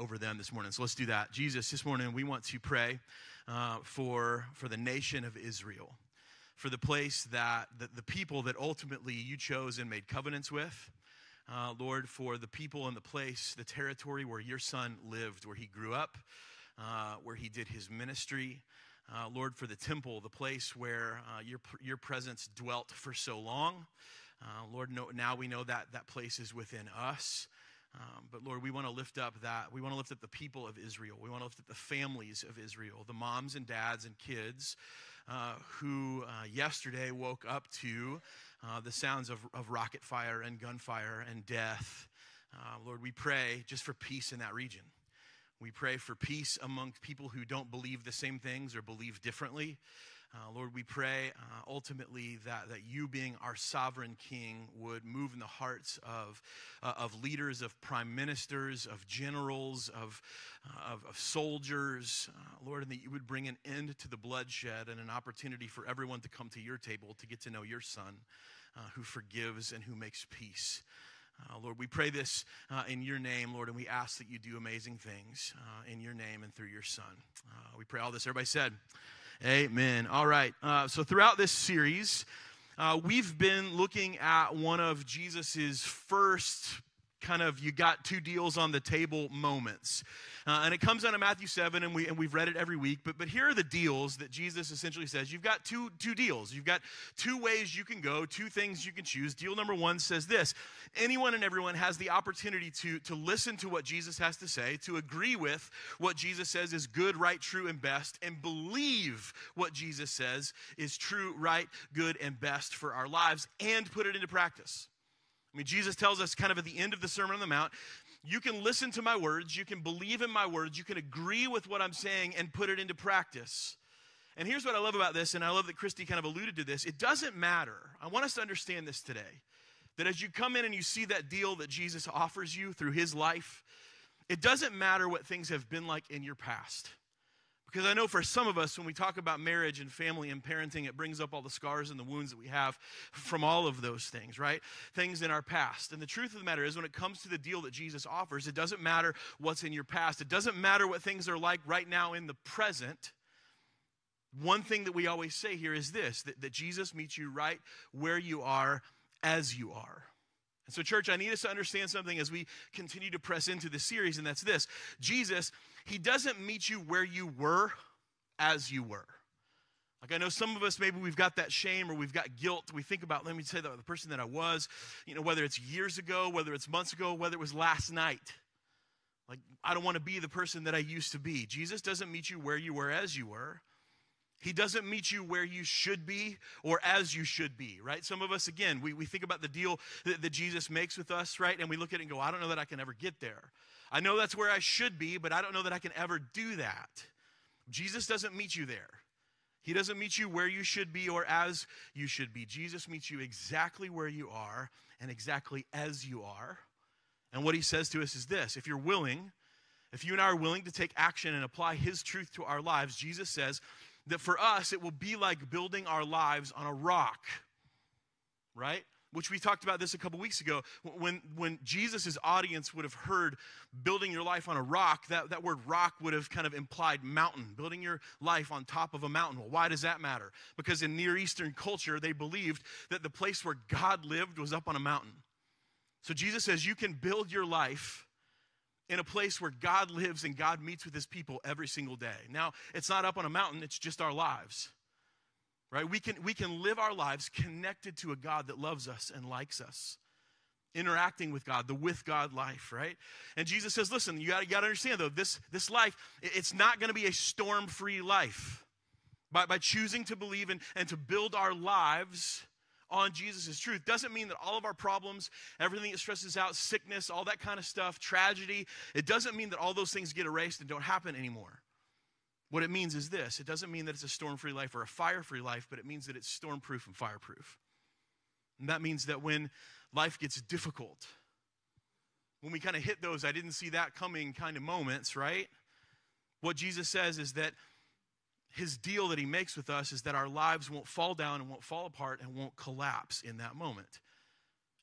over them this morning. So let's do that. Jesus, this morning we want to pray uh, for, for the nation of Israel, for the place that the, the people that ultimately you chose and made covenants with. Uh, Lord, for the people and the place, the territory where your son lived, where he grew up, uh, where he did his ministry. Uh, Lord, for the temple, the place where uh, your, your presence dwelt for so long. Uh, Lord, no, now we know that that place is within us. Um, but Lord, we want to lift up that. We want to lift up the people of Israel. We want to lift up the families of Israel, the moms and dads and kids uh, who uh, yesterday woke up to uh, the sounds of, of rocket fire and gunfire and death. Uh, Lord, we pray just for peace in that region. We pray for peace among people who don't believe the same things or believe differently. Uh, Lord, we pray uh, ultimately that, that you, being our sovereign king, would move in the hearts of, uh, of leaders, of prime ministers, of generals, of, uh, of, of, soldiers, uh, Lord, and that you would bring an end to the bloodshed and an opportunity for everyone to come to your table to get to know your son uh, who forgives and who makes peace. Lord, we pray this in your name, Lord, and we ask that you do amazing things in your name and through your Son. we pray all this. Everybody said, Amen. All right. Uh, so throughout this series, uh, we've been looking at one of Jesus's first kind of you got two deals on the table moments. Uh, and it comes out of Matthew 7, and, we, and we've read it every week. But, but here are the deals that Jesus essentially says you've got two, two deals. You've got two ways you can go, two things you can choose. Deal number one says this anyone and everyone has the opportunity to, to listen to what Jesus has to say, to agree with what Jesus says is good, right, true, and best, and believe what Jesus says is true, right, good, and best for our lives, and put it into practice. I mean, Jesus tells us kind of at the end of the Sermon on the Mount, you can listen to my words, you can believe in my words, you can agree with what I'm saying and put it into practice. And here's what I love about this, and I love that Christy kind of alluded to this. It doesn't matter. I want us to understand this today that as you come in and you see that deal that Jesus offers you through his life, it doesn't matter what things have been like in your past. Because I know for some of us, when we talk about marriage and family and parenting, it brings up all the scars and the wounds that we have from all of those things, right? Things in our past. And the truth of the matter is, when it comes to the deal that Jesus offers, it doesn't matter what's in your past, it doesn't matter what things are like right now in the present. One thing that we always say here is this that, that Jesus meets you right where you are as you are. And so, church, I need us to understand something as we continue to press into this series, and that's this Jesus, He doesn't meet you where you were as you were. Like I know some of us, maybe we've got that shame or we've got guilt. We think about, let me say that the person that I was, you know, whether it's years ago, whether it's months ago, whether it was last night. Like, I don't want to be the person that I used to be. Jesus doesn't meet you where you were as you were. He doesn't meet you where you should be or as you should be, right? Some of us, again, we, we think about the deal that, that Jesus makes with us, right? And we look at it and go, I don't know that I can ever get there. I know that's where I should be, but I don't know that I can ever do that. Jesus doesn't meet you there. He doesn't meet you where you should be or as you should be. Jesus meets you exactly where you are and exactly as you are. And what he says to us is this if you're willing, if you and I are willing to take action and apply his truth to our lives, Jesus says, that for us, it will be like building our lives on a rock, right? Which we talked about this a couple weeks ago. When, when Jesus' audience would have heard building your life on a rock, that, that word rock would have kind of implied mountain, building your life on top of a mountain. Well, why does that matter? Because in Near Eastern culture, they believed that the place where God lived was up on a mountain. So Jesus says you can build your life in a place where God lives and God meets with his people every single day. Now, it's not up on a mountain, it's just our lives. Right? We can we can live our lives connected to a God that loves us and likes us. Interacting with God, the with God life, right? And Jesus says, listen, you got to understand though, this, this life, it's not going to be a storm free life. By, by choosing to believe in, and to build our lives on Jesus' truth doesn't mean that all of our problems, everything that stresses out, sickness, all that kind of stuff, tragedy, it doesn't mean that all those things get erased and don't happen anymore. What it means is this it doesn't mean that it's a storm free life or a fire free life, but it means that it's storm proof and fireproof. And that means that when life gets difficult, when we kind of hit those, I didn't see that coming kind of moments, right? What Jesus says is that his deal that he makes with us is that our lives won't fall down and won't fall apart and won't collapse in that moment.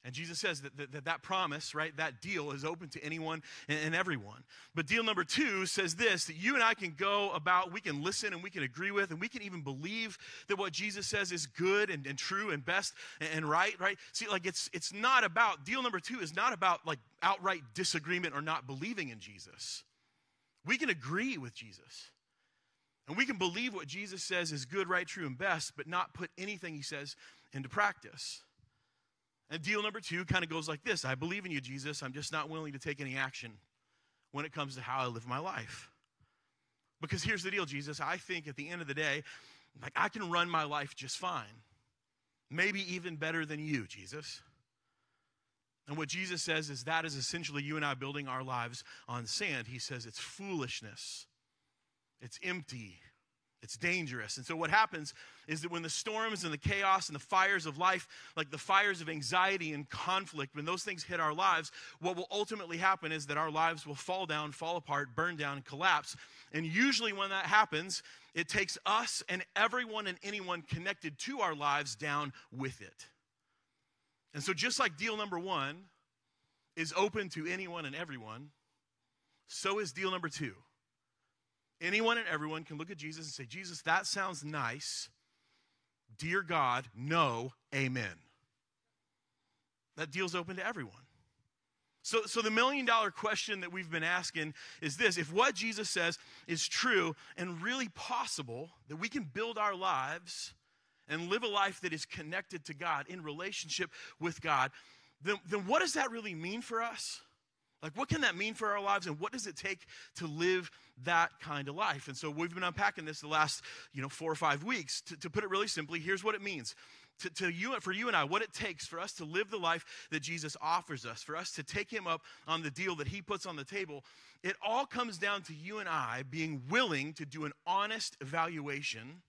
And Jesus says that that, that, that promise, right, that deal is open to anyone and, and, everyone. But deal number two says this that you and I can go about, we can listen and we can agree with, and we can even believe that what Jesus says is good and, and true and best and, and right, right? See, like it's it's not about deal number two is not about like outright disagreement or not believing in Jesus. We can agree with Jesus. And we can believe what Jesus says is good, right, true, and best, but not put anything he says into practice. And deal number two kind of goes like this I believe in you, Jesus. I'm just not willing to take any action when it comes to how I live my life. Because here's the deal, Jesus. I think at the end of the day, like I can run my life just fine. Maybe even better than you, Jesus. And what Jesus says is that is essentially you and I building our lives on sand. He says it's foolishness, it's empty, it's dangerous. And so, what happens is that when the storms and the chaos and the fires of life, like the fires of anxiety and conflict, when those things hit our lives, what will ultimately happen is that our lives will fall down, fall apart, burn down, and collapse. And usually, when that happens, it takes us and everyone and anyone connected to our lives down with it. And so, just like deal number one is open to anyone and everyone, so is deal number two. Anyone and everyone can look at Jesus and say, Jesus, that sounds nice. Dear God, no, amen. That deal's open to everyone. So, so the million dollar question that we've been asking is this if what Jesus says is true and really possible, that we can build our lives and live a life that is connected to God, in relationship with God, then, then what does that really mean for us? Like, what can that mean for our lives, and what does it take to live that kind of life? And so, we've been unpacking this the last, you know, four or five weeks. To, to put it really simply, here's what it means. To, to you, for you and I, what it takes for us to live the life that Jesus offers us, for us to take Him up on the deal that He puts on the table, it all comes down to you and I being willing to do an honest evaluation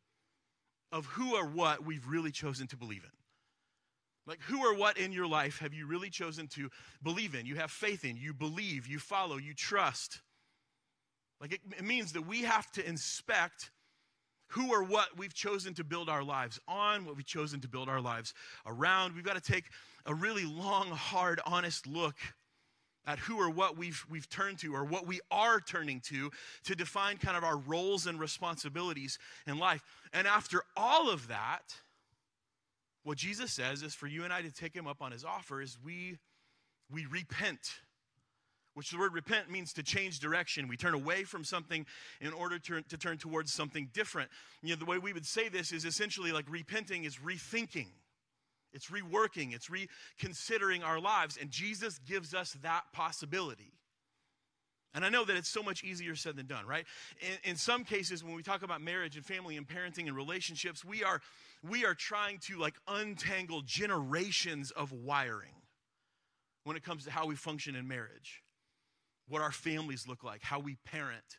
of who or what we've really chosen to believe in. Like, who or what in your life have you really chosen to believe in? You have faith in, you believe, you follow, you trust. Like, it, it means that we have to inspect who or what we've chosen to build our lives on, what we've chosen to build our lives around. We've got to take a really long, hard, honest look at who or what we've, we've turned to or what we are turning to to define kind of our roles and responsibilities in life. And after all of that, what Jesus says is for you and I to take him up on his offer is we we repent. Which the word repent means to change direction. We turn away from something in order to, to turn towards something different. You know, the way we would say this is essentially like repenting is rethinking. It's reworking, it's reconsidering our lives, and Jesus gives us that possibility. And I know that it's so much easier said than done, right? In, in, some cases, when we talk about marriage and family and parenting and relationships, we are we are trying to like untangle generations of wiring when it comes to how we function in marriage, what our families look like, how we parent,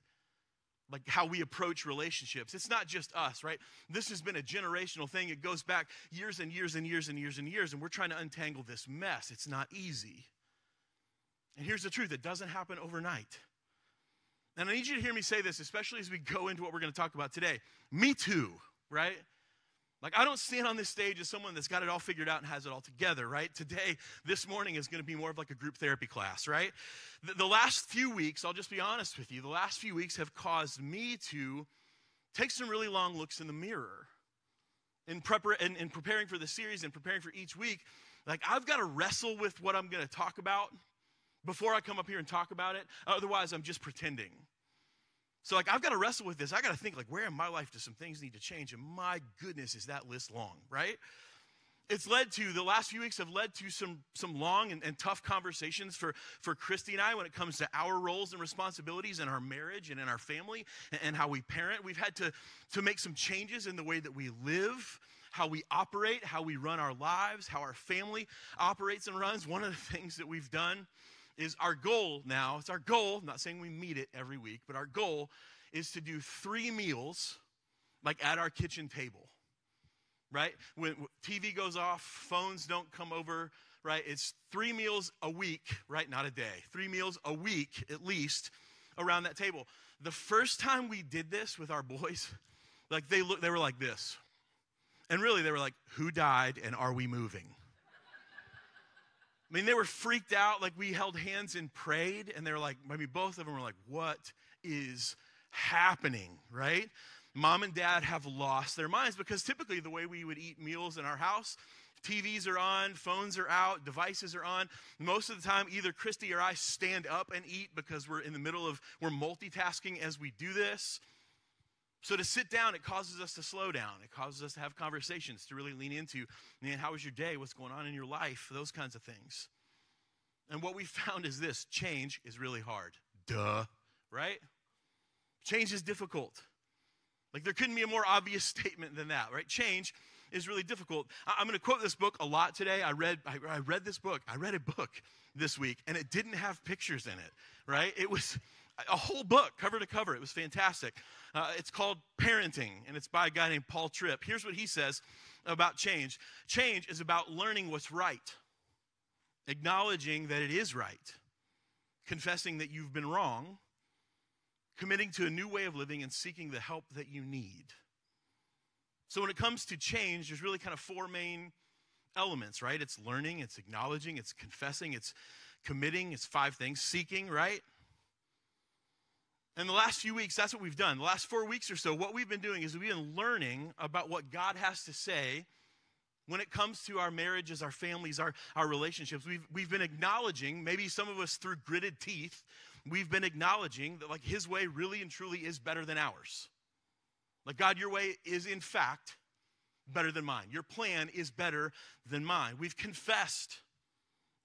like how we approach relationships. It's not just us, right? This has been a generational thing. It goes back years and years and years and years and years, and we're trying to untangle this mess. It's not easy. And here's the truth it doesn't happen overnight. And I need you to hear me say this, especially as we go into what we're going to talk about today. Me too, right? Like, I don't stand on this stage as someone that's got it all figured out and has it all together, right? Today, this morning is going to be more of like a group therapy class, right? The, the, last few weeks, I'll just be honest with you, the last few weeks have caused me to take some really long looks in the mirror. In, prepar- in, in preparing for the series and preparing for each week, like, I've got to wrestle with what I'm going to talk about before I come up here and talk about it. Otherwise, I'm just pretending. So, like, I've got to wrestle with this. I got to think, like, where in my life do some things need to change? And my goodness, is that list long, right? It's led to, the last few weeks have led to some, some long and, and tough conversations for, for Christy and I when it comes to our roles and responsibilities in our marriage and in our family and, and how we parent. We've had to, to make some changes in the way that we live how we operate, how we run our lives, how our family operates and runs. One of the things that we've done is our goal now, it's our goal, I'm not saying we meet it every week, but our goal is to do three meals like at our kitchen table. Right? When TV goes off, phones don't come over, right? It's three meals a week, right? Not a day. Three meals a week at least around that table. The first time we did this with our boys, like they look they were like this. And really they were like, "Who died and are we moving?" I mean, they were freaked out. Like we held hands and prayed, and they were like, I mean, both of them were like, what is happening, right? Mom and dad have lost their minds because typically the way we would eat meals in our house, TVs are on, phones are out, devices are on. Most of the time, either Christy or I stand up and eat because we're in the middle of, we're multitasking as we do this. So to sit down, it causes us to slow down. It causes us to have conversations, to really lean into, man, how was your day? What's going on in your life? Those kinds of things. And what we found is this change is really hard. Duh, right? Change is difficult. Like there couldn't be a more obvious statement than that, right? Change is really difficult. I'm going to quote this book a lot today. I read I, I read this book. I read a book this week and it didn't have pictures in it, right? It was a whole book cover to cover. It was fantastic. Uh, it's called Parenting and it's by a guy named Paul Tripp. Here's what he says about change. Change is about learning what's right. Acknowledging that it is right. Confessing that you've been wrong committing to a new way of living and seeking the help that you need. So, when it comes to change, there's really kind of four main elements, right? It's learning, it's acknowledging, it's confessing, it's committing, it's five things. Seeking, right? And the last few weeks, that's what we've done. The last four weeks or so, what we've been doing is we've been learning about what God has to say when it comes to our marriages, our families, our, our relationships. We've, we've been acknowledging, maybe some of us through gritted teeth, we've been acknowledging that like his way really and truly is better than ours. Like God, your way is in fact better than mine. Your plan is better than mine. We've confessed,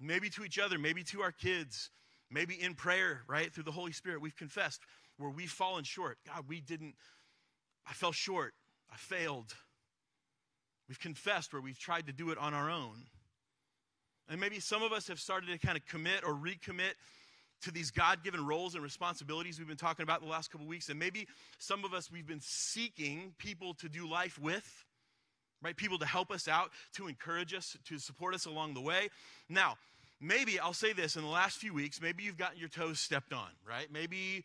maybe to each other, maybe to our kids, maybe in prayer, right? Through the Holy Spirit, we've confessed where we've fallen short. God, we didn't, I fell short. I failed. We've confessed where we've tried to do it on our own. And maybe some of us have started to kind of commit or recommit to these God given roles and responsibilities we've been talking about the last couple weeks. And maybe some of us, we've been seeking people to do life with, right? People to help us out, to encourage us, to support us along the way. Now, maybe I'll say this in the last few weeks, maybe you've gotten your toes stepped on, right? Maybe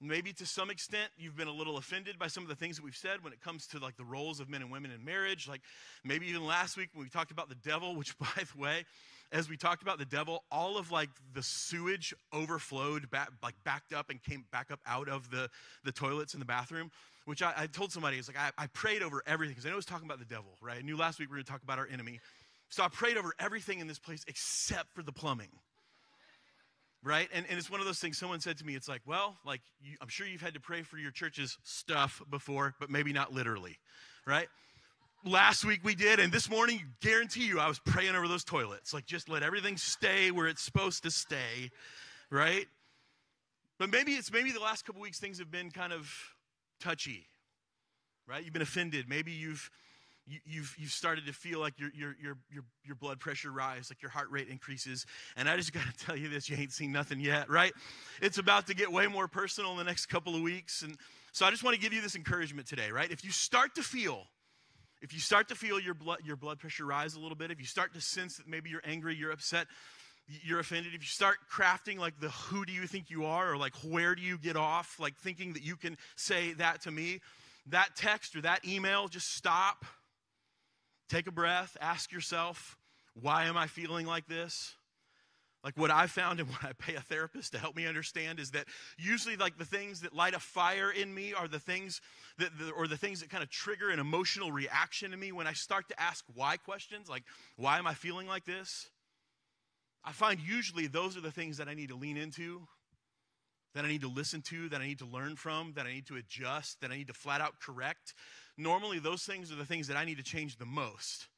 maybe to some extent you've been a little offended by some of the things that we've said when it comes to like the roles of men and women in marriage like maybe even last week when we talked about the devil which by the way as we talked about the devil, all of like the sewage overflowed back, like backed up and came back up out of the, the toilets in the bathroom, which I, I told somebody, it's like, I, I prayed over everything because I know I was talking about the devil, right? I knew last week we were going to talk about our enemy. So I prayed over everything in this place except for the plumbing. Right? And, and it's one of those things someone said to me, it's like, well, like, you, I'm sure you've had to pray for your church's stuff before, but maybe not literally. Right? last week we did, and this morning, guarantee you, I was praying over those toilets. Like, just let everything stay where it's supposed to stay, right? But maybe it's maybe the last couple weeks things have been kind of touchy, right? You've been offended. Maybe you've you, have you've, you've started to feel like your, your, your, your, your blood pressure rise, like your heart rate increases. And I just got to tell you this you ain't seen nothing yet, right? It's about to get way more personal in the next couple of weeks. And so I just want to give you this encouragement today, right? If you start to feel if you start to feel your blood, your blood pressure rise a little bit, if you start to sense that maybe you're angry, you're upset, you're offended, if you start crafting like the who do you think you are, or like where do you get off, like thinking that you can say that to me, that text or that email, just stop, take a breath, ask yourself, why am I feeling like this? Like what I found and what I pay a therapist to help me understand is that usually like the things that light a fire in me are the things that or the things that kind of trigger an emotional reaction in me when I start to ask why questions, like why am I feeling like this? I find usually those are the things that I need to lean into, that I need to listen to, that I need to learn from, that I need to adjust, that I need to flat out correct. Normally those things are the things that I need to change the most.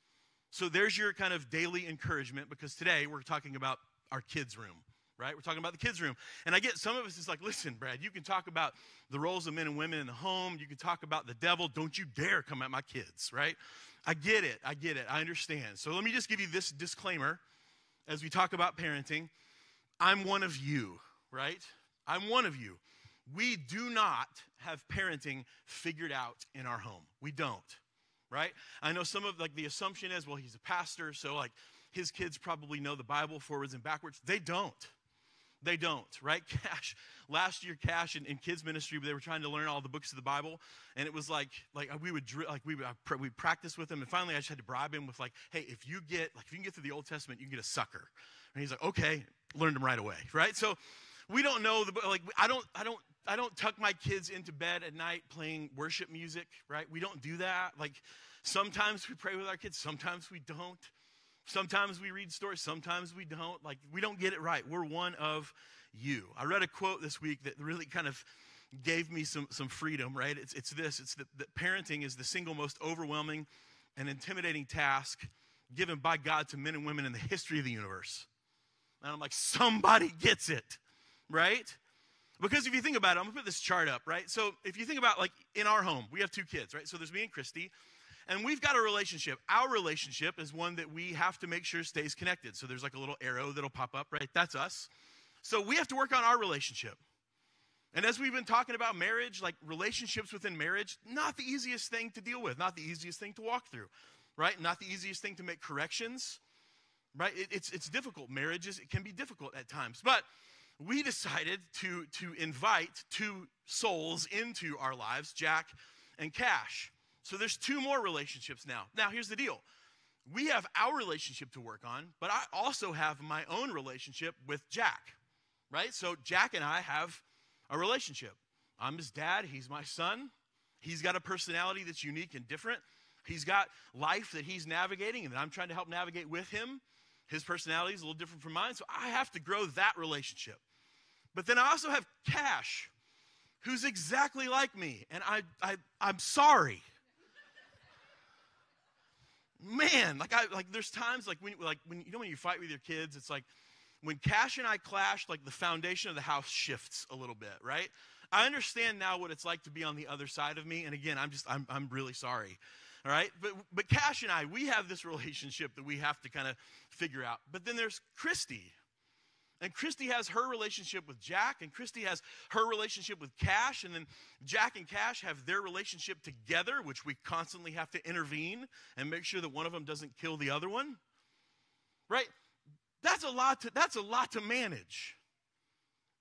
So there's your kind of daily encouragement because today we're talking about our kids' room, right? We're talking about the kids' room. And I get some of us is like, listen, Brad, you can talk about the roles of men and women in the home. You can talk about the devil. Don't you dare come at my kids, right? I get it. I get it. I understand. So let me just give you this disclaimer as we talk about parenting. I'm one of you, right? I'm one of you. We do not have parenting figured out in our home. We don't, right? I know some of like the assumption is, well, he's a pastor, so like his kids probably know the Bible forwards and backwards. They don't. They don't, right? Cash, last year, Cash in, in kids ministry, they were trying to learn all the books of the Bible, and it was like, like we would, like we would, we practice with him, and finally, I just had to bribe him with like, hey, if you get, like, if you can get through the Old Testament, you can get a sucker, And he's like, okay, learned them right away, right? So we don't know the like I don't I don't I don't tuck my kids into bed at night playing worship music, right? We don't do that. Like sometimes we pray with our kids, sometimes we don't. Sometimes we read stories, sometimes we don't. Like we don't get it right. We're one of you. I read a quote this week that really kind of gave me some, some freedom, right? It's, it's this it's that, that parenting is the single most overwhelming and intimidating task given by God to men and women in the history of the universe. And I'm like, somebody gets it, right? Because if you think about it, I'm gonna put this chart up, right? So if you think about like in our home, we have two kids, right? So there's me and Christy, and we've got a relationship. Our relationship is one that we have to make sure stays connected. So there's like a little arrow that'll pop up, right? That's us. So we have to work on our relationship. And as we've been talking about marriage, like relationships within marriage, not the easiest thing to deal with, not the easiest thing to walk through, right? Not the easiest thing to make corrections, right? It, it's, it's difficult. Marriages, it can be difficult at times. But we decided to, to invite two souls into our lives, Jack and Cash. So there's two more relationships now. Now, here's the deal we have our relationship to work on, but I also have my own relationship with Jack, right? So Jack and I have a relationship. I'm his dad, he's my son. He's got a personality that's unique and different. He's got life that he's navigating and that I'm trying to help navigate with him. His personality is a little different from mine, so I have to grow that relationship. But then I also have Cash, who's exactly like me, and I, I I'm sorry. Man, like I like there's times like when like when you know when you fight with your kids, it's like when Cash and I clash, like the foundation of the house shifts a little bit, right? I understand now what it's like to be on the other side of me. And again, I'm just, I'm, I'm really sorry. All right. But, but Cash and I, we have this relationship that we have to kind of figure out. But then there's Christy. And Christy has her relationship with Jack, and Christy has her relationship with Cash, and then Jack and Cash have their relationship together, which we constantly have to intervene and make sure that one of them doesn't kill the other one. Right? That's a lot to, that's a lot to manage.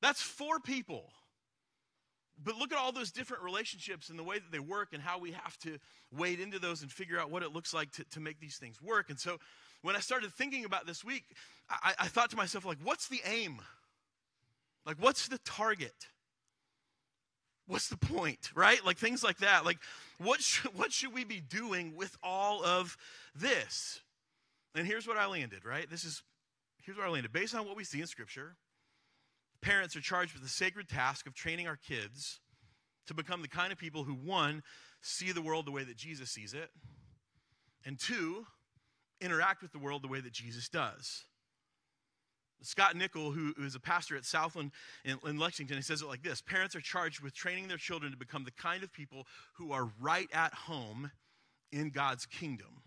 That's four people. But look at all those different relationships and the way that they work and how we have to wade into those and figure out what it looks like to, to make these things work. And so when I started thinking about this week, I, I thought to myself, like, what's the aim? Like, what's the target? What's the point, right? Like things like that. Like, what, should, what should we be doing with all of this? And here's what I landed, right? This is here's where I landed. Based on what we see in Scripture, parents are charged with the sacred task of training our kids to become the kind of people who, one, see the world the way that Jesus sees it, and two, interact with the world the way that Jesus does. Scott Nickel, who is a pastor at Southland in, in, Lexington, he says it like this Parents are charged with training their children to become the kind of people who are right at home in God's kingdom.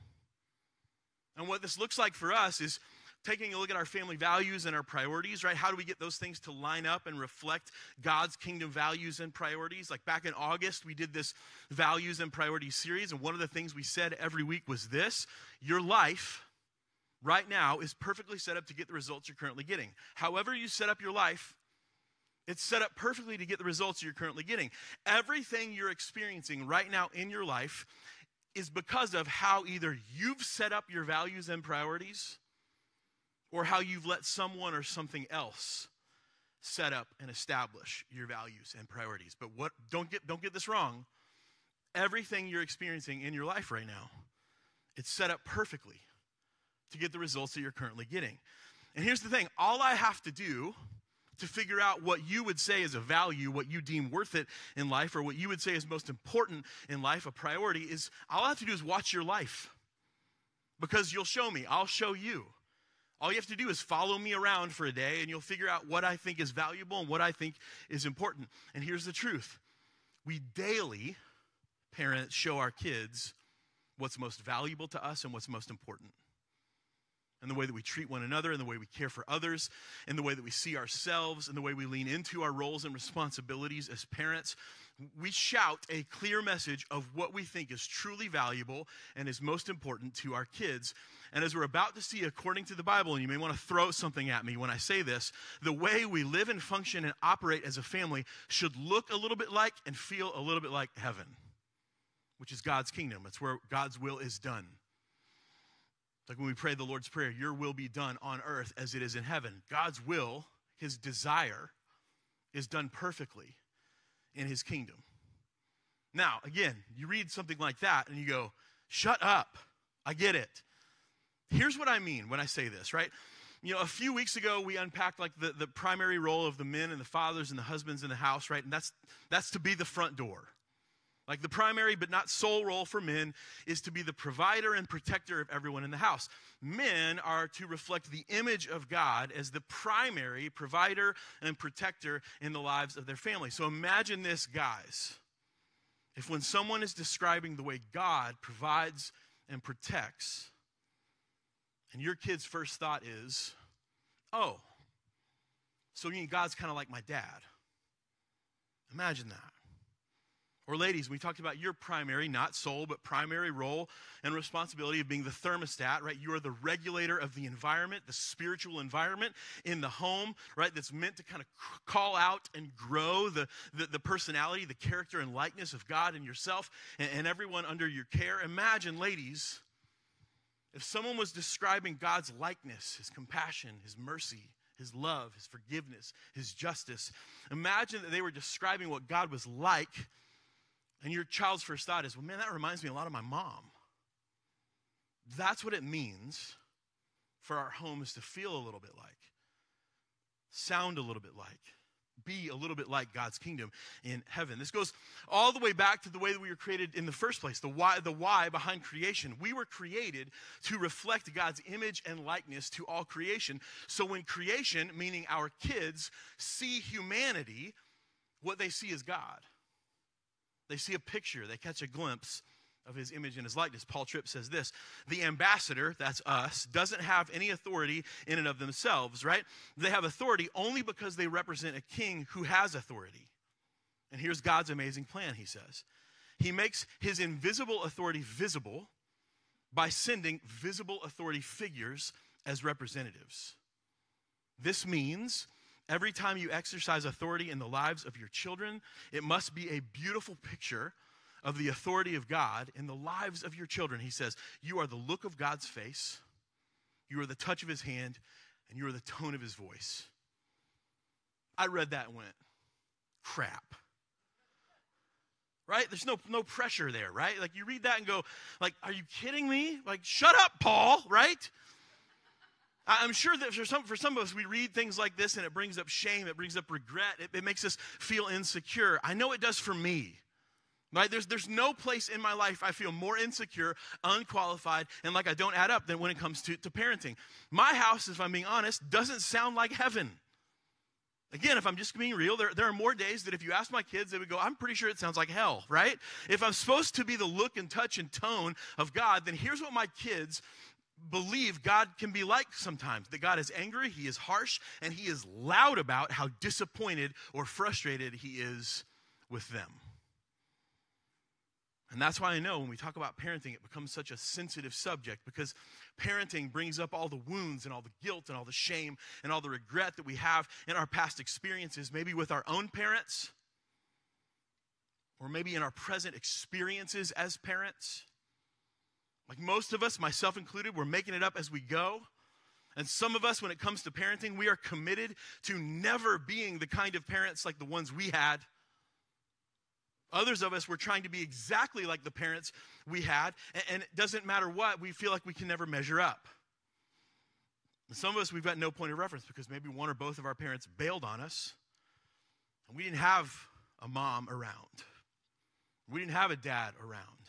And what this looks like for us is taking a look at our family values and our priorities, right? How do we get those things to line up and reflect God's kingdom values and priorities? Like back in August, we did this values and priorities series, and one of the things we said every week was this your life right now is perfectly set up to get the results you're currently getting. However, you set up your life, it's set up perfectly to get the results you're currently getting. Everything you're experiencing right now in your life is because of how either you've set up your values and priorities or how you've let someone or something else set up and establish your values and priorities. But what don't get don't get this wrong. Everything you're experiencing in your life right now, it's set up perfectly to get the results that you're currently getting. And here's the thing, all I have to do to figure out what you would say is a value, what you deem worth it in life, or what you would say is most important in life, a priority, is all I have to do is watch your life. Because you'll show me, I'll show you. All you have to do is follow me around for a day and you'll figure out what I think is valuable and what I think is important. And here's the truth we daily, parents, show our kids what's most valuable to us and what's most important. And the way that we treat one another, and the way we care for others, and the way that we see ourselves, and the way we lean into our roles and responsibilities as parents, we shout a clear message of what we think is truly valuable and is most important to our kids. And as we're about to see, according to the Bible, and you may want to throw something at me when I say this, the way we live and function and operate as a family should look a little bit like and feel a little bit like heaven, which is God's kingdom. It's where God's will is done. Like when we pray the Lord's Prayer, your will be done on earth as it is in heaven. God's will, his desire, is done perfectly in his kingdom. Now, again, you read something like that and you go, shut up. I get it. Here's what I mean when I say this, right? You know, a few weeks ago we unpacked like the, the primary role of the men and the fathers and the husbands in the house, right? And that's that's to be the front door. Like the primary but not sole role for men is to be the provider and protector of everyone in the house. Men are to reflect the image of God as the primary provider and protector in the lives of their family. So imagine this, guys. If when someone is describing the way God provides and protects, and your kid's first thought is, oh, so you mean God's kind of like my dad? Imagine that. Or, ladies, we talked about your primary, not sole, but primary role and responsibility of being the thermostat, right? You are the regulator of the environment, the spiritual environment in the home, right? That's meant to kind of call out and grow the, the, the personality, the character, and likeness of God and yourself and, and everyone under your care. Imagine, ladies, if someone was describing God's likeness, his compassion, his mercy, his love, his forgiveness, his justice, imagine that they were describing what God was like and your child's first thought is, well, man, that reminds me a lot of my mom. That's what it means for our homes to feel a little bit like, sound a little bit like, be a little bit like God's kingdom in heaven. This goes all the way back to the way that we were created in the first place, the why, the why behind creation. We were created to reflect God's image and likeness to all creation. So when creation, meaning our kids, see humanity, what they see is God. They see a picture, they catch a glimpse of his image and his likeness. Paul Tripp says this The ambassador, that's us, doesn't have any authority in and of themselves, right? They have authority only because they represent a king who has authority. And here's God's amazing plan, he says. He makes his invisible authority visible by sending visible authority figures as representatives. This means Every time you exercise authority in the lives of your children, it must be a beautiful picture of the authority of God in the lives of your children. He says, You are the look of God's face, you are the touch of his hand, and you are the tone of his voice. I read that and went, crap. Right? There's no no pressure there, right? Like you read that and go, like, are you kidding me? Like, shut up, Paul, right? I'm sure that for some, for some of us, we read things like this and it brings up shame, it brings up regret, it, it makes us feel insecure. I know it does for me. Right? There's, there's no place in my life I feel more insecure, unqualified, and like I don't add up than when it comes to, to parenting. My house, if I'm being honest, doesn't sound like heaven. Again, if I'm just being real, there, there are more days that if you ask my kids, they would go, I'm pretty sure it sounds like hell, right? If I'm supposed to be the look and touch and tone of God, then here's what my kids believe God can be like sometimes that God is angry, He is harsh, and He is loud about how disappointed or frustrated He is with them. And that's why I know when we talk about parenting, it becomes such a sensitive subject because parenting brings up all the wounds and all the guilt and all the shame and all the regret that we have in our past experiences, maybe with our own parents, or maybe in our present experiences as parents. Like most of us, myself included, we're making it up as we go. And some of us, when it comes to parenting, we are committed to never being the kind of parents like the ones we had. Others of us, we're trying to be exactly like the parents we had. And, it doesn't matter what, we feel like we can never measure up. And some of us, we've got no point of reference because maybe one or both of our parents bailed on us. And we didn't have a mom around, we didn't have a dad around.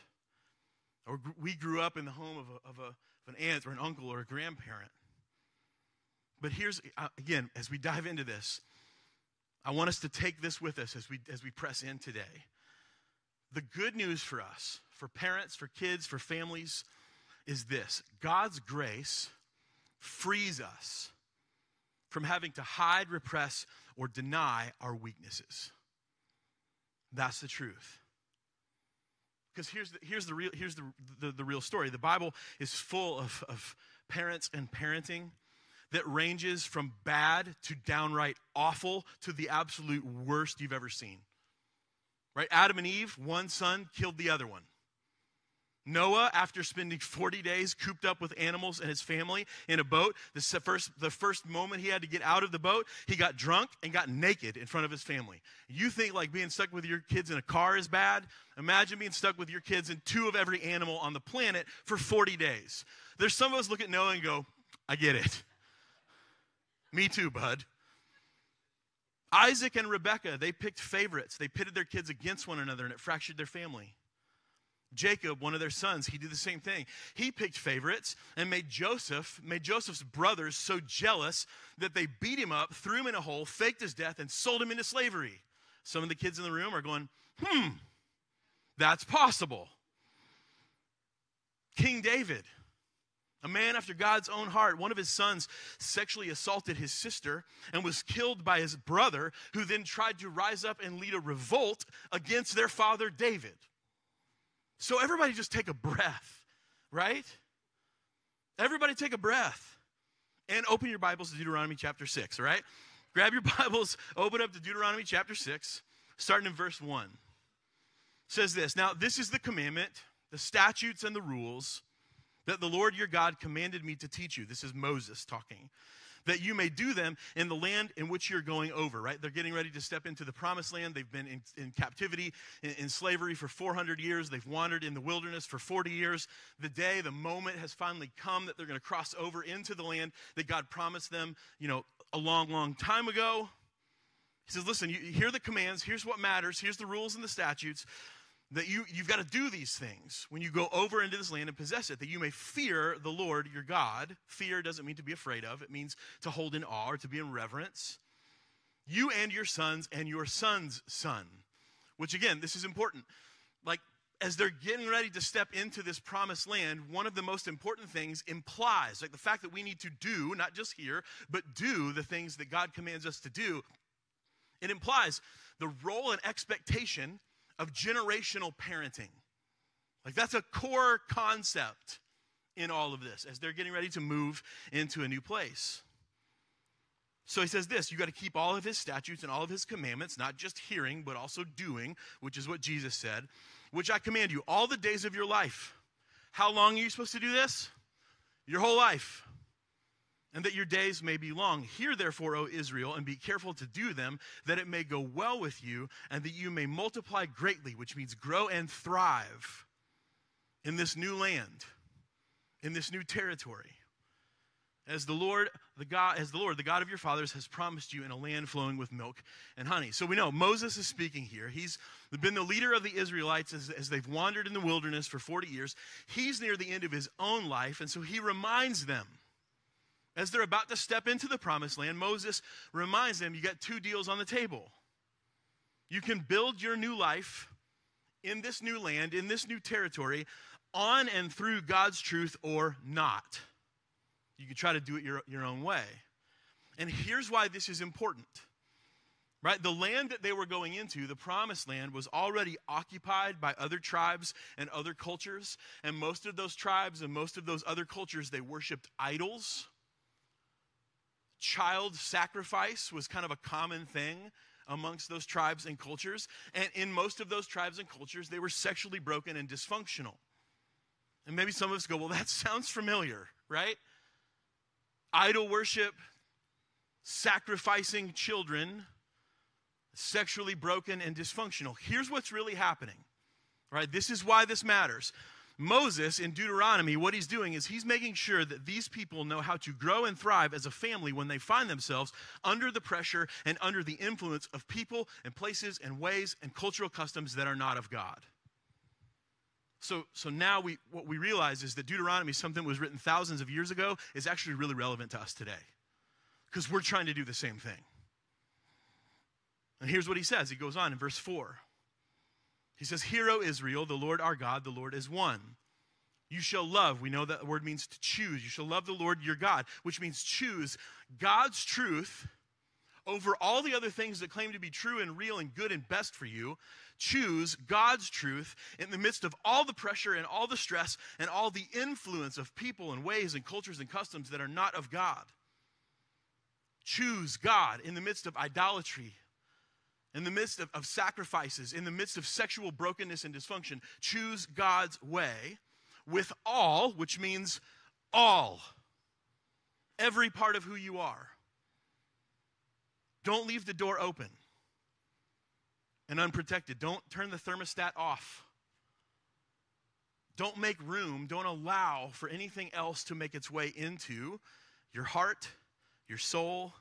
Or we grew up in the home of, a, of, a, of an aunt or an uncle or a grandparent. But here's, uh, again, as we dive into this, I want us to take this with us as we, as we press in today. The good news for us, for parents, for kids, for families, is this God's grace frees us from having to hide, repress, or deny our weaknesses. That's the truth. Because here's the, here's, the, real, here's the, the, the real story. The Bible is full of, of parents and parenting that ranges from bad to downright awful to the absolute worst you've ever seen. Right? Adam and Eve, one son killed the other one. Noah, after spending 40 days cooped up with animals and his family in a boat, the first, the first moment he had to get out of the boat, he got drunk and got naked in front of his family. You think like being stuck with your kids in a car is bad? Imagine being stuck with your kids and two of every animal on the planet for 40 days. There's some of us look at Noah and go, I get it. Me too, bud. Isaac and Rebecca, they picked favorites. They pitted their kids against one another and it fractured their family. Jacob, one of their sons, he did the same thing. He picked favorites and made Joseph, made Joseph's brothers so jealous that they beat him up, threw him in a hole, faked his death, and sold him into slavery. Some of the kids in the room are going, hmm, that's possible. King David, a man after God's own heart, one of his sons sexually assaulted his sister and was killed by his brother, who then tried to rise up and lead a revolt against their father David. So, everybody just take a breath, right? Everybody take a breath and open your Bibles to Deuteronomy chapter 6, all right? Grab your Bibles, open up to Deuteronomy chapter 6, starting in verse 1. It says this Now, this is the commandment, the statutes, and the rules that the Lord your God commanded me to teach you. This is Moses talking that you may do them in the land in which you're going over, right? They're getting ready to step into the promised land. They've been in, in captivity, in, in slavery for 400 years. They've wandered in the wilderness for 40 years. The day, the moment has finally come that they're going to cross over into the land that God promised them, you know, a long, long time ago. He says, listen, you hear the commands. Here's what matters. Here's the rules and the statutes that you, you've got to do these things when you go over into this land and possess it, that you may fear the Lord your God. Fear doesn't mean to be afraid of, it means to hold in awe or to be in reverence. You and your sons and your son's son, which again, this is important. Like, as they're getting ready to step into this promised land, one of the most important things implies, like the fact that we need to do, not just hear, but do the things that God commands us to do. It implies the role and expectation of generational parenting. Like, that's a core concept in all of this as they're getting ready to move into a new place. So he says this you got to keep all of his statutes and all of his commandments, not just hearing, but also doing, which is what Jesus said, which I command you all the days of your life. How long are you supposed to do this? Your whole life and that your days may be long. Hear therefore, O Israel, and be careful to do them, that it may go well with you, and that you may multiply greatly, which means grow and thrive in this new land, in this new territory. As the Lord, the God, as the Lord, the God of your fathers, has promised you in a land flowing with milk and honey. So we know Moses is speaking here. He's been the leader of the Israelites as, as they've wandered in the wilderness for 40 years. He's near the end of his own life, and so he reminds them as they're about to step into the promised land, Moses reminds them you got two deals on the table. You can build your new life in this new land, in this new territory, on and through God's truth or not. You can try to do it your, your own way. And here's why this is important. Right? The land that they were going into, the promised land, was already occupied by other tribes and other cultures. And most of those tribes and most of those other cultures, they worshiped idols child sacrifice was kind of a common thing amongst those tribes and cultures. And in most of those tribes and cultures, they were sexually broken and dysfunctional. And maybe some of us go, well, that sounds familiar, right? Idol worship, sacrificing children, sexually broken and dysfunctional. Here's what's really happening, right? This is why this matters. Moses in Deuteronomy, what he's doing is he's making sure that these people know how to grow and thrive as a family when they find themselves under the pressure and under the influence of people and places and ways and cultural customs that are not of God. So, so now we, what we realize is that Deuteronomy, something that was written thousands of years ago, is actually really relevant to us today because we're trying to do the same thing. And here's what he says. He goes on in verse 4. He says, Hear, O Israel, the Lord our God, the Lord is one. You shall love. We know that word means to choose. You shall love the Lord your God, which means choose God's truth over all the other things that claim to be true and real and good and best for you. Choose God's truth in the midst of all the pressure and all the stress and all the influence of people and ways and cultures and customs that are not of God. Choose God in the midst of idolatry in the midst of, of sacrifices, in the midst of sexual brokenness and dysfunction, choose God's way. with all, which means all, every part of who you are. Don't leave the door open and unprotected. Don't turn the thermostat off. Don't make room, don't allow for anything else to make its way into your heart, your soul,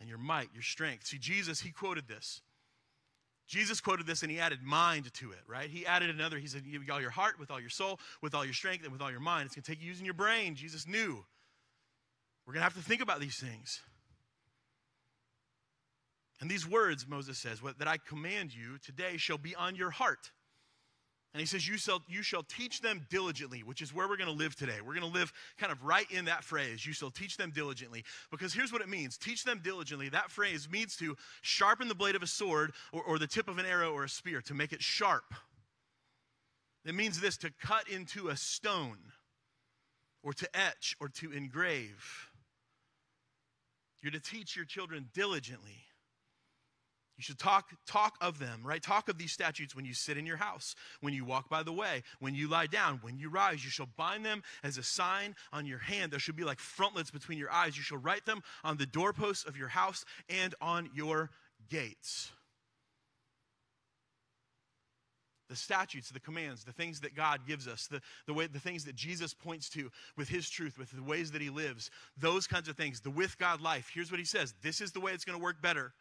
and your might, your strength. See, Jesus, he quoted this. Jesus quoted this and he added mind to it, right? He added another. He said, You all your heart, with all your soul, with all your strength, and with all your mind. It's going to take you using your brain. Jesus knew. We're going to have to think about these things. And these words, Moses says, that I command you today shall be on your heart. And he says, you shall, you shall teach them diligently, which is where we're going to live today. We're going to live kind of right in that phrase. You shall teach them diligently. Because here's what it means teach them diligently. That phrase means to sharpen the blade of a sword or, or the tip of an arrow or a spear, to make it sharp. It means this to cut into a stone or to etch or to engrave. You're to teach your children diligently. You should talk, talk of them, right? Talk of these statutes when you sit in your house, when you walk by the way, when you lie down, when you rise. You shall bind them as a sign on your hand. There should be like frontlets between your eyes. You shall write them on the doorposts of your house and on your gates. the statutes, the commands, the things that God gives us, the, the, way, the things that Jesus points to with his truth, with the ways that he lives, those kinds of things, the with God life. Here's what he says this is the way it's going to work better.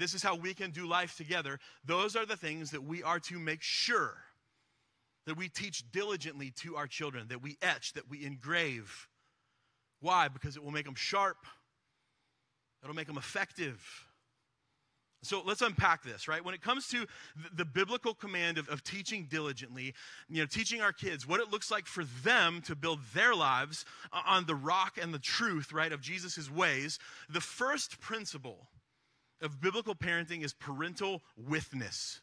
This is how we can do life together. Those are the things that we are to make sure that we teach diligently to our children, that we etch, that we engrave. Why? Because it will make them sharp, it'll make them effective. So let's unpack this, right? When it comes to the, biblical command of, of, teaching diligently, you know, teaching our kids what it looks like for them to build their lives on the rock and the truth, right, of Jesus' ways, the first principle of biblical parenting is parental witness.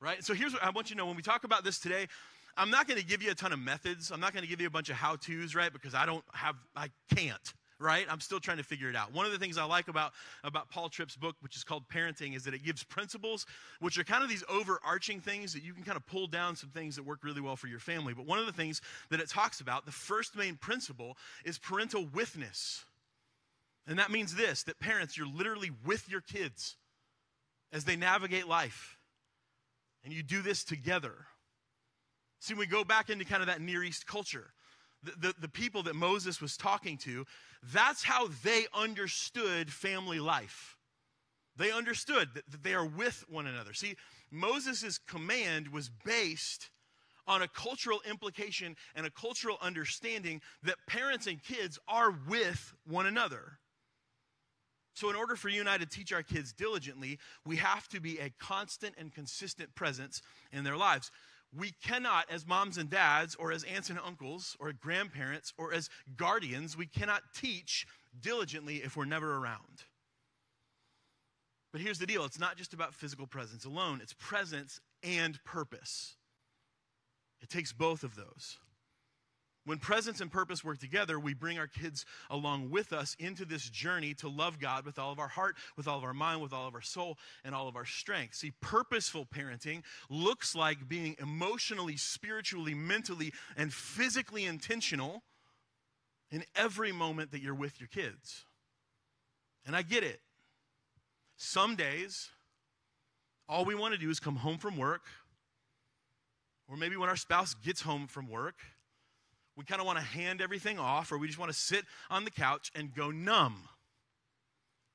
Right? So here's what I want you to know when we talk about this today, I'm not going to give you a ton of methods. I'm not going to give you a bunch of how to's, right? Because I don't have, I can't, right? I'm still trying to figure it out. One of the things I like about, about Paul Tripp's book, which is called Parenting, is that it gives principles, which are kind of these overarching things that you can kind of pull down some things that work really well for your family. But one of the things that it talks about, the first main principle, is parental witness. And that means this that parents, you're literally with your kids as they navigate life. And you do this together. See, we go back into kind of that Near East culture. The, the, the, people that Moses was talking to, that's how they understood family life. They understood that, that they are with one another. See, Moses' command was based on a cultural implication and a cultural understanding that parents and kids are with one another. So, in order for you and I to teach our kids diligently, we have to be a constant and consistent presence in their lives. We cannot, as moms and dads, or as aunts and uncles, or grandparents, or as guardians, we cannot teach diligently if we're never around. But here's the deal it's not just about physical presence alone, it's presence and purpose. It takes both of those. When presence and purpose work together, we bring our kids along with us into this journey to love God with all of our heart, with all of our mind, with all of our soul, and all of our strength. See, purposeful parenting looks like being emotionally, spiritually, mentally, and physically intentional in every moment that you're with your kids. And I get it. Some days, all we want to do is come home from work, or maybe when our spouse gets home from work we kind of want to hand everything off, or we just want to sit on the couch and go numb.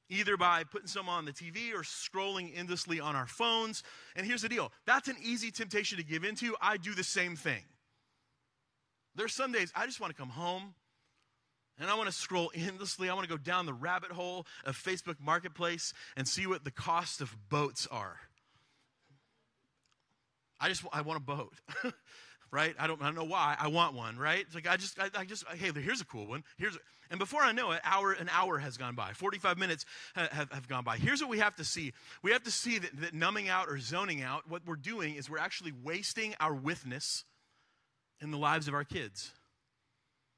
Either by putting some on the TV or scrolling endlessly on our phones. And here's the deal that's an easy temptation to give into. I do the same thing. There's some days I just want to come home and I want to scroll endlessly. I want to go down the rabbit hole of Facebook Marketplace and see what the cost of boats are. I just I want a boat. right? I don't, I don't know why. I want one, right? It's like I just, I, I just, hey, here's a cool one. Here's, a, and before I know it, hour, an hour has gone by. 45 minutes have, have gone by. Here's what we have to see. We have to see that, that numbing out or zoning out, what we're doing is we're actually wasting our witness in the lives of our kids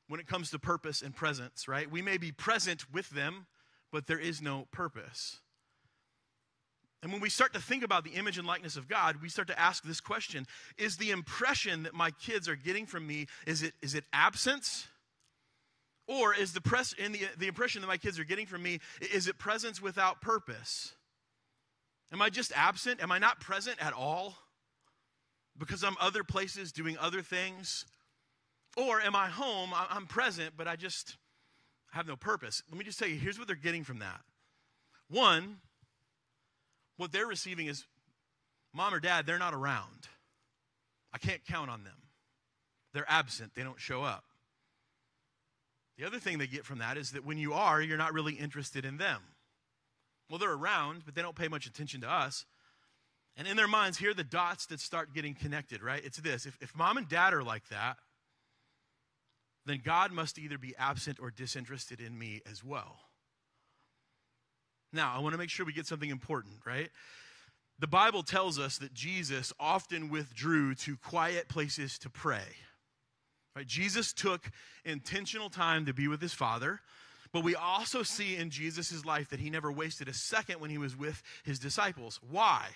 when it comes to purpose and presence, right? We may be present with them, but there is no purpose. And when we start to think about the image and likeness of God, we start to ask this question Is the impression that my kids are getting from me, is it, is it absence? Or is the, press, in the, the impression that my kids are getting from me, is it presence without purpose? Am I just absent? Am I not present at all? Because I'm other places doing other things? Or am I home? I'm present, but I just have no purpose. Let me just tell you here's what they're getting from that. One, what they're receiving is mom or dad, they're not around. I can't count on them. They're absent, they don't show up. The other thing they get from that is that when you are, you're not really interested in them. Well, they're around, but they don't pay much attention to us. And in their minds, here are the dots that start getting connected, right? It's this if, if mom and dad are like that, then God must either be absent or disinterested in me as well. Now, I want to make sure we get something important, right? The Bible tells us that Jesus often withdrew to quiet places to pray. Right? Jesus took intentional time to be with his Father, but we also see in Jesus' life that he never wasted a second when he was with his disciples. Why?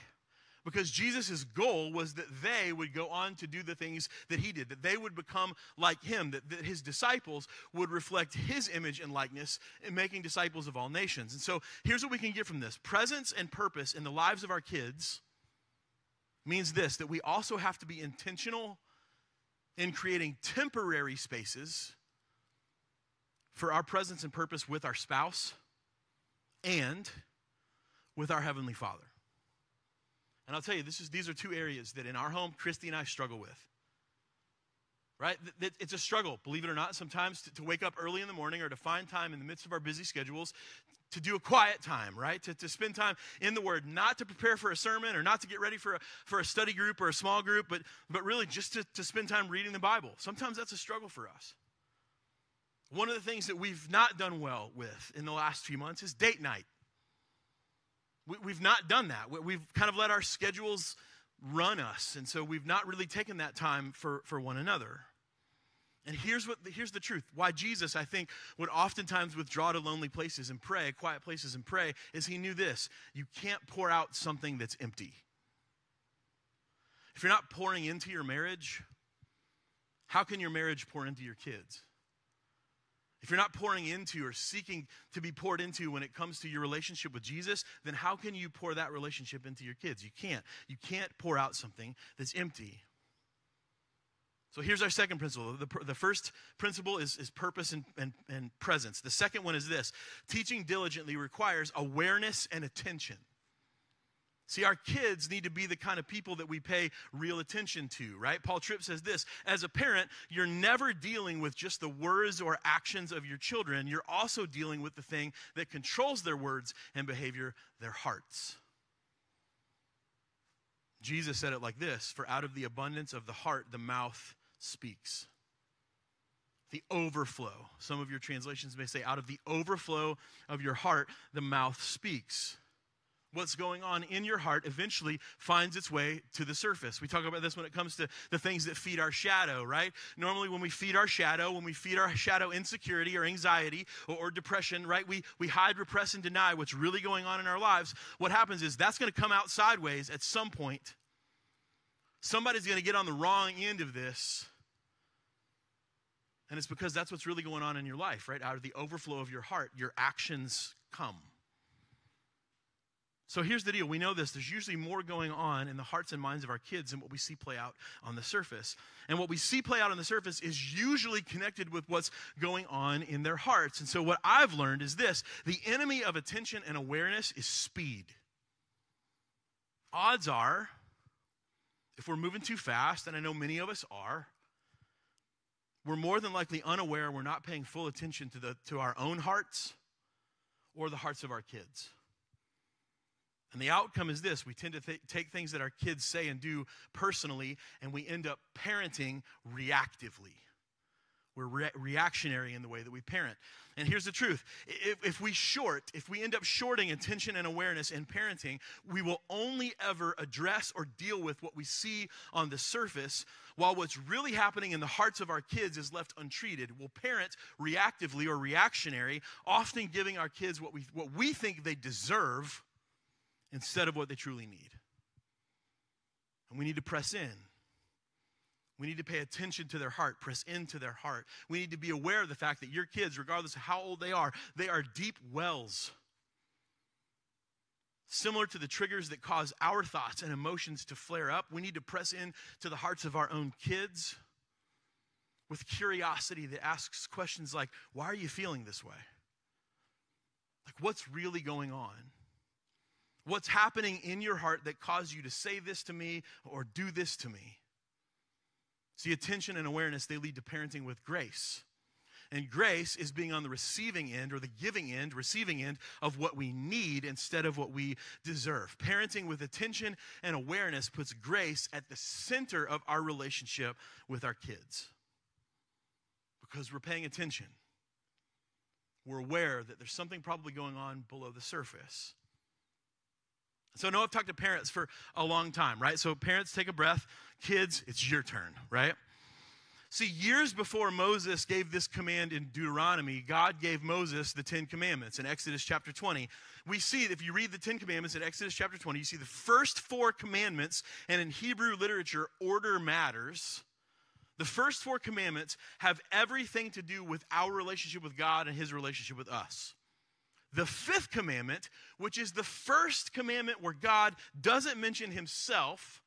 Because Jesus' goal was that they would go on to do the things that he did, that they would become like him, that, that his disciples would reflect his image and likeness in making disciples of all nations. And so here's what we can get from this presence and purpose in the lives of our kids means this that we also have to be intentional in creating temporary spaces for our presence and purpose with our spouse and with our Heavenly Father. And I'll tell you, this is, these are two areas that in our home, Christy and I struggle with. Right? It's a struggle, believe it or not, sometimes to, to wake up early in the morning or to find time in the midst of our busy schedules to do a quiet time, right? To, to spend time in the Word, not to prepare for a sermon or not to get ready for a, for a study group or a small group, but, but really just to, to spend time reading the Bible. Sometimes that's a struggle for us. One of the things that we've not done well with in the last few months is date night. We, have not done that. We've kind of let our schedules run us. And so we've not really taken that time for, for one another. And here's what here's the truth. Why Jesus, I think, would oftentimes withdraw to lonely places and pray, quiet places and pray, is he knew this. You can't pour out something that's empty. If you're not pouring into your marriage, how can your marriage pour into your kids? If you're not pouring into or seeking to be poured into when it comes to your relationship with Jesus, then how can you pour that relationship into your kids? You can't. You can't pour out something that's empty. So here's our second principle. The, the first principle is, is purpose and, and, and presence. The second one is this teaching diligently requires awareness and attention. See, our kids need to be the kind of people that we pay real attention to, right? Paul Tripp says this As a parent, you're never dealing with just the words or actions of your children, you're also dealing with the thing that controls their words and behavior, their hearts. Jesus said it like this For out of the abundance of the heart, the mouth speaks. The overflow. Some of your translations may say, out of the overflow of your heart, the mouth speaks what's going on in your heart eventually finds its way to the surface. We talk about this when it comes to the things that feed our shadow, right? Normally, when we feed our shadow, when we feed our shadow insecurity or anxiety or, or depression, right, we, we hide, repress, and deny what's really going on in our lives. What happens is that's going to come out sideways at some point. Somebody's going to get on the wrong end of this. And it's because that's what's really going on in your life, right? Out of the overflow of your heart, your actions come. So here's the deal. We know this. There's usually more going on in the hearts and minds of our kids than what we see play out on the surface. And what we see play out on the surface is usually connected with what's going on in their hearts. And so what I've learned is this the enemy of attention and awareness is speed. Odds are, if we're moving too fast, and I know many of us are, we're more than likely unaware we're not paying full attention to, the, to our own hearts or the hearts of our kids. And the outcome is this we tend to th- take things that our kids say and do personally, and we end up parenting reactively. We're re- reactionary in the way that we parent. And here's the truth if, if we short, if we end up shorting attention and awareness in parenting, we will only ever address or deal with what we see on the surface, while what's really happening in the hearts of our kids is left untreated. We'll parent reactively or reactionary, often giving our kids what we, what we think they deserve instead of what they truly need. And we need to press in. We need to pay attention to their heart, press into their heart. We need to be aware of the fact that your kids, regardless of how old they are, they are deep wells. Similar to the triggers that cause our thoughts and emotions to flare up, we need to press in to the hearts of our own kids with curiosity that asks questions like, Why are you feeling this way? Like, what's really going on? What's happening in your heart that caused you to say this to me or do this to me? See, attention and awareness, they lead to parenting with grace. And grace is being on the receiving end or the giving end, receiving end of what we need instead of what we deserve. Parenting with attention and awareness puts grace at the center of our relationship with our kids because we're paying attention. We're aware that there's something probably going on below the surface. So, I know I've talked to parents for a long time, right? So, parents, take a breath. Kids, it's your turn, right? See, years before Moses gave this command in Deuteronomy, God gave Moses the Ten Commandments in Exodus chapter 20. We see, if you read the Ten Commandments in Exodus chapter 20, you see the first four commandments, and in Hebrew literature, order matters. The first four commandments have everything to do with our relationship with God and his relationship with us. The fifth commandment, which is the first commandment where God doesn't mention himself,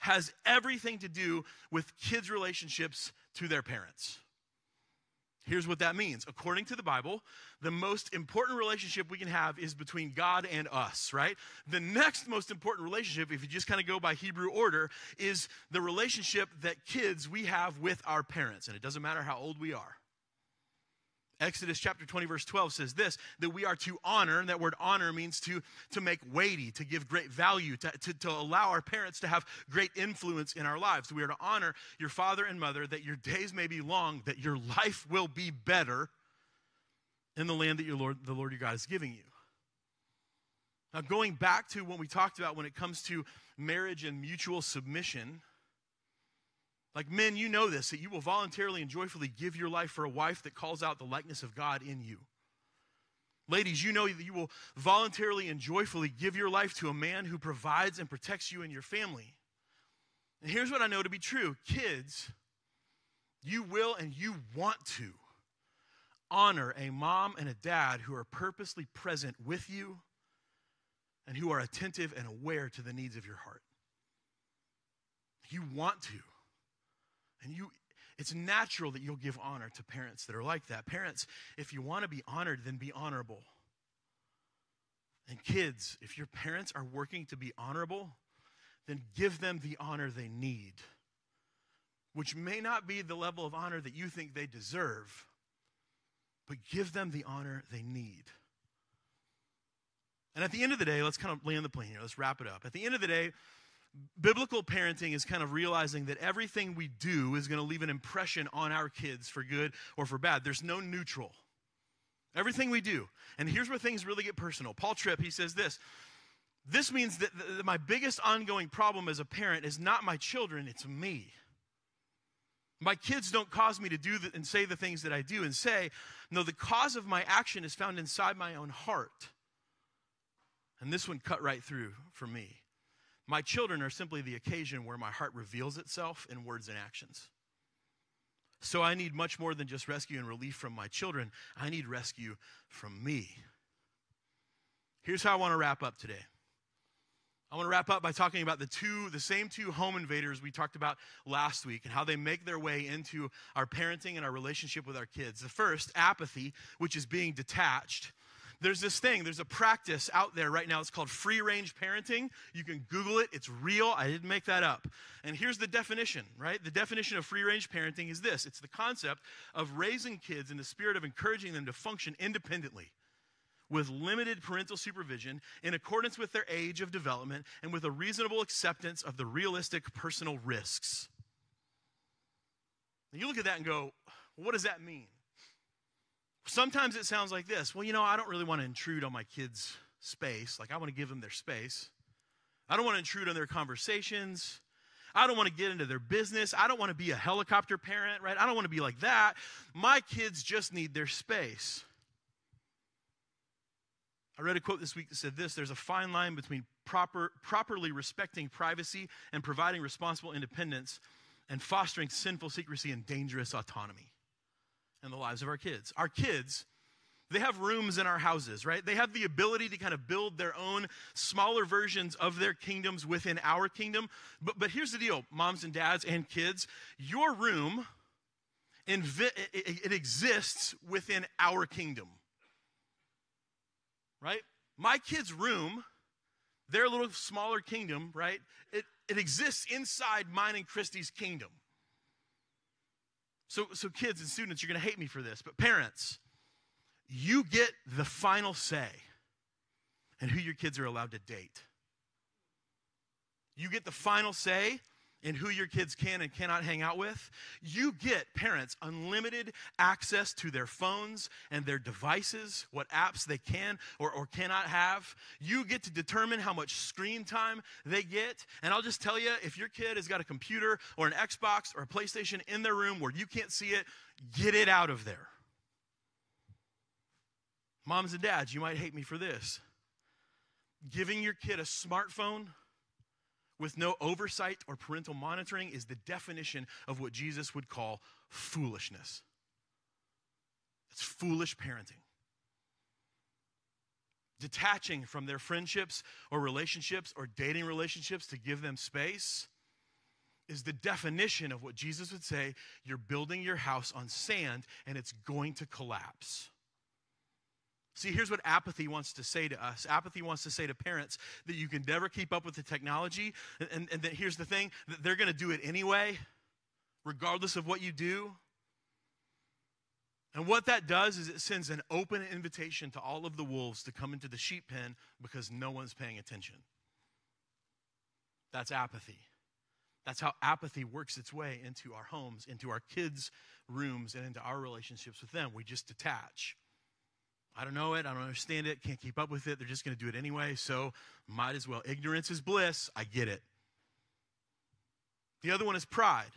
has everything to do with kids' relationships to their parents. Here's what that means. According to the Bible, the most important relationship we can have is between God and us, right? The next most important relationship, if you just kind of go by Hebrew order, is the relationship that kids we have with our parents. And it doesn't matter how old we are. Exodus chapter 20, verse 12 says this that we are to honor, and that word honor means to, to make weighty, to give great value, to, to, to allow our parents to have great influence in our lives. We are to honor your father and mother, that your days may be long, that your life will be better in the land that your Lord, the Lord your God is giving you. Now, going back to what we talked about when it comes to marriage and mutual submission, like men, you know this, that you will voluntarily and joyfully give your life for a wife that calls out the likeness of God in you. Ladies, you know that you will voluntarily and joyfully give your life to a man who provides and protects you and your family. And here's what I know to be true kids, you will and you want to honor a mom and a dad who are purposely present with you and who are attentive and aware to the needs of your heart. You want to. And you it's natural that you'll give honor to parents that are like that. Parents, if you want to be honored, then be honorable. And kids, if your parents are working to be honorable, then give them the honor they need, which may not be the level of honor that you think they deserve, but give them the honor they need. And at the end of the day, let's kind of land the plane here. Let's wrap it up. At the end of the day, biblical parenting is kind of realizing that everything we do is going to leave an impression on our kids for good or for bad. There's no neutral. Everything we do. And here's where things really get personal. Paul Tripp, he says this. This means that, that my biggest ongoing problem as a parent is not my children, it's me. My kids don't cause me to do the, and say the things that I do and say. No, the cause of my action is found inside my own heart. And this one cut right through for me. My children are simply the occasion where my heart reveals itself in words and actions. So I need much more than just rescue and relief from my children. I need rescue from me. Here's how I want to wrap up today. I want to wrap up by talking about the two, the same two home invaders we talked about last week and how they make their way into our parenting and our relationship with our kids. The first, apathy, which is being detached. There's this thing, there's a practice out there right now. It's called free range parenting. You can Google it, it's real. I didn't make that up. And here's the definition, right? The definition of free range parenting is this it's the concept of raising kids in the spirit of encouraging them to function independently with limited parental supervision in accordance with their age of development and with a reasonable acceptance of the realistic personal risks. you look at that and go, what does that mean? Sometimes it sounds like this Well, you know, I don't really want to intrude on my kids' space. Like, I want to give them their space. I don't want to intrude on their conversations. I don't want to get into their business. I don't want to be a helicopter parent, right? I don't want to be like that. My kids just need their space. I read a quote this week that said this there's a fine line between proper, properly respecting privacy and providing responsible independence and fostering sinful secrecy and dangerous autonomy in the lives of our kids. Our kids, they have rooms in our houses, right? They have the ability to kind of build their own smaller versions of their kingdoms within our kingdom. But, but here's the deal moms and dads and kids, your room, invi- it, it exists within our kingdom right? My kid's room, their little smaller kingdom, right? It, it exists inside mine and Christy's kingdom. So, so kids and students, you're going to hate me for this, but parents, you get the final say in who your kids are allowed to date. You get the final say in who your kids can and cannot hang out with, you get, parents, unlimited access to their phones and their devices, what apps they can or, or cannot have. You get to determine how much screen time they get. And I'll just tell you if your kid has got a computer or an Xbox or a PlayStation in their room where you can't see it, get it out of there. Moms and dads, you might hate me for this. Giving your kid a smartphone with no oversight or parental monitoring is the definition of what Jesus would call foolishness. It's foolish parenting. Detaching from their friendships or relationships or dating relationships to give them space is the definition of what Jesus would say you're building your house on sand and it's going to collapse. See, here's what apathy wants to say to us. Apathy wants to say to parents that you can never keep up with the technology. And, and that here's the thing that they're going to do it anyway, regardless of what you do. And what that does is it sends an open invitation to all of the wolves to come into the sheep pen because no one's paying attention. That's apathy. That's how apathy works its way into our homes, into our kids' rooms, and into our relationships with them. We just detach. I don't know it. I don't understand it. Can't keep up with it. They're just going to do it anyway. So might as well. Ignorance is bliss. I get it. The other one is pride.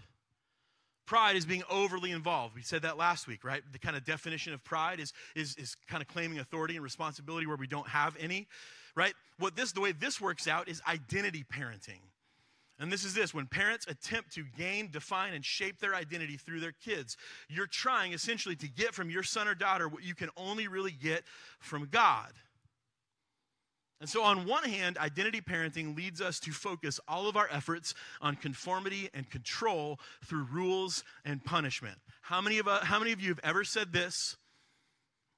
Pride is being overly involved. We said that last week, right? The kind of definition of pride is, is, is kind of claiming authority and responsibility where we don't have any, right? What this, the way this works out is identity parenting. And this is this when parents attempt to gain, define, and shape their identity through their kids, you're trying essentially to get from your son or daughter what you can only really get from God. And so, on one hand, identity parenting leads us to focus all of our efforts on conformity and control through rules and punishment. How many of, uh, how many of you have ever said this?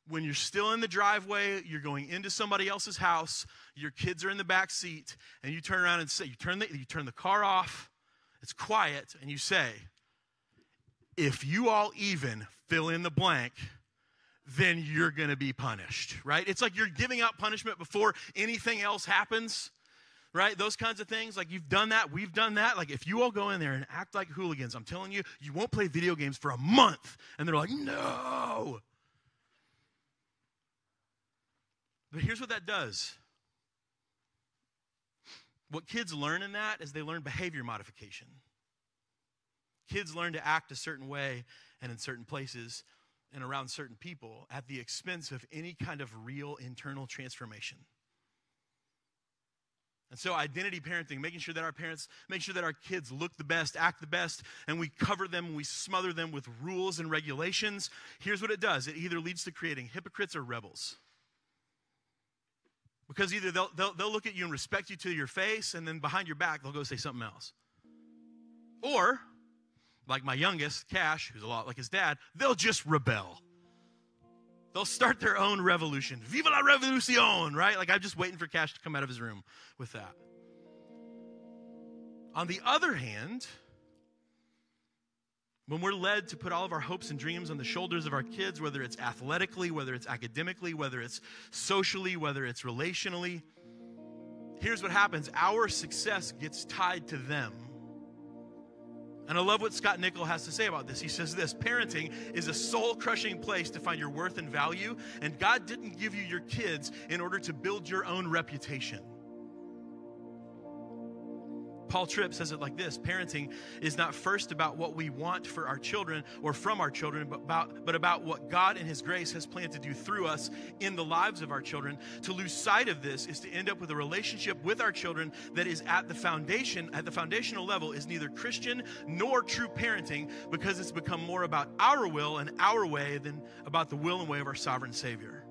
When you're still in the driveway, you're going into somebody else's house, your kids are in the back seat, and you turn around and say, you turn the, you turn the car off, it's quiet, and you say, if you all even fill in the blank, then you're going to be punished, right? It's like you're giving out punishment before anything else happens, right? Those kinds of things. Like you've done that, we've done that. Like if you all go in there and act like hooligans, I'm telling you, you won't play video games for a month. And they're like, no. But here's what that does what kids learn in that is they learn behavior modification. Kids learn to act a certain way and in certain places and around certain people at the expense of any kind of real internal transformation. And so, identity parenting, making sure that our parents, make sure that our kids look the best, act the best, and we cover them and we smother them with rules and regulations. Here's what it does it either leads to creating hypocrites or rebels. Because either they'll, they'll, they'll look at you and respect you to your face, and then behind your back, they'll go say something else. Or, like my youngest, Cash, who's a lot like his dad, they'll just rebel. They'll start their own revolution. Viva la revolucion, right? Like I'm just waiting for Cash to come out of his room with that. On the other hand, when we're led to put all of our hopes and dreams on the shoulders of our kids, whether it's athletically, whether it's academically, whether it's socially, whether it's relationally, here's what happens our success gets tied to them. And I love what Scott Nickel has to say about this. He says this parenting is a soul crushing place to find your worth and value, and God didn't give you your kids in order to build your own reputation. Paul Tripp says it like this Parenting is not first about what we want for our children or from our children, but about, but about what God in His grace has planned to do through us in the lives of our children. To lose sight of this is to end up with a relationship with our children that is at the foundation, at the foundational level, is neither Christian nor true parenting because it's become more about our will and our way than about the will and way of our sovereign Savior.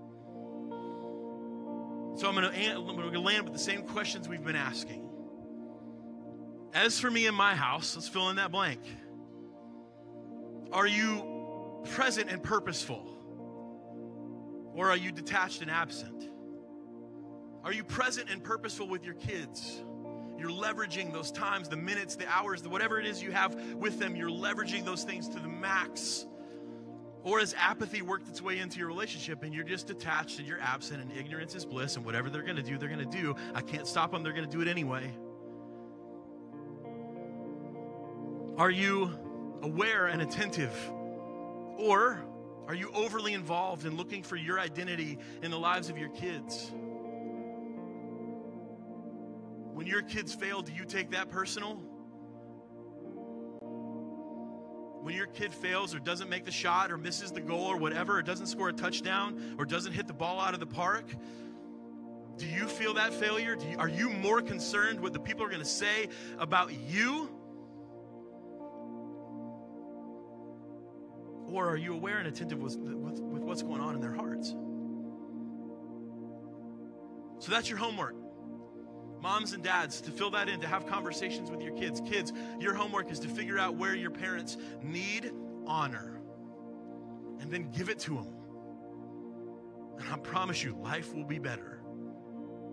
So I'm going to land with the same questions we've been asking. As for me and my house, let's fill in that blank. Are you present and purposeful? Or are you detached and absent? Are you present and purposeful with your kids? You're leveraging those times, the minutes, the hours, the whatever it is you have with them, you're leveraging those things to the max. Or has apathy worked its way into your relationship and you're just detached and you're absent and ignorance is bliss and whatever they're going to do, they're going to do. I can't stop them, they're going to do it anyway. Are you aware and attentive? Or are you overly involved in looking for your identity in the lives of your kids? When your kids fail, do you take that personal? When your kid fails or doesn't make the shot or misses the goal or whatever, or doesn't score a touchdown or doesn't hit the ball out of the park, do you feel that failure? You, are you more concerned what the people are going to say about you Or are you aware and attentive with, with, with what's going on in their hearts? So that's your homework. Moms and dads, to fill that in, to have conversations with your kids. Kids, your homework is to figure out where your parents need honor and then give it to them. And I promise you, life will be better.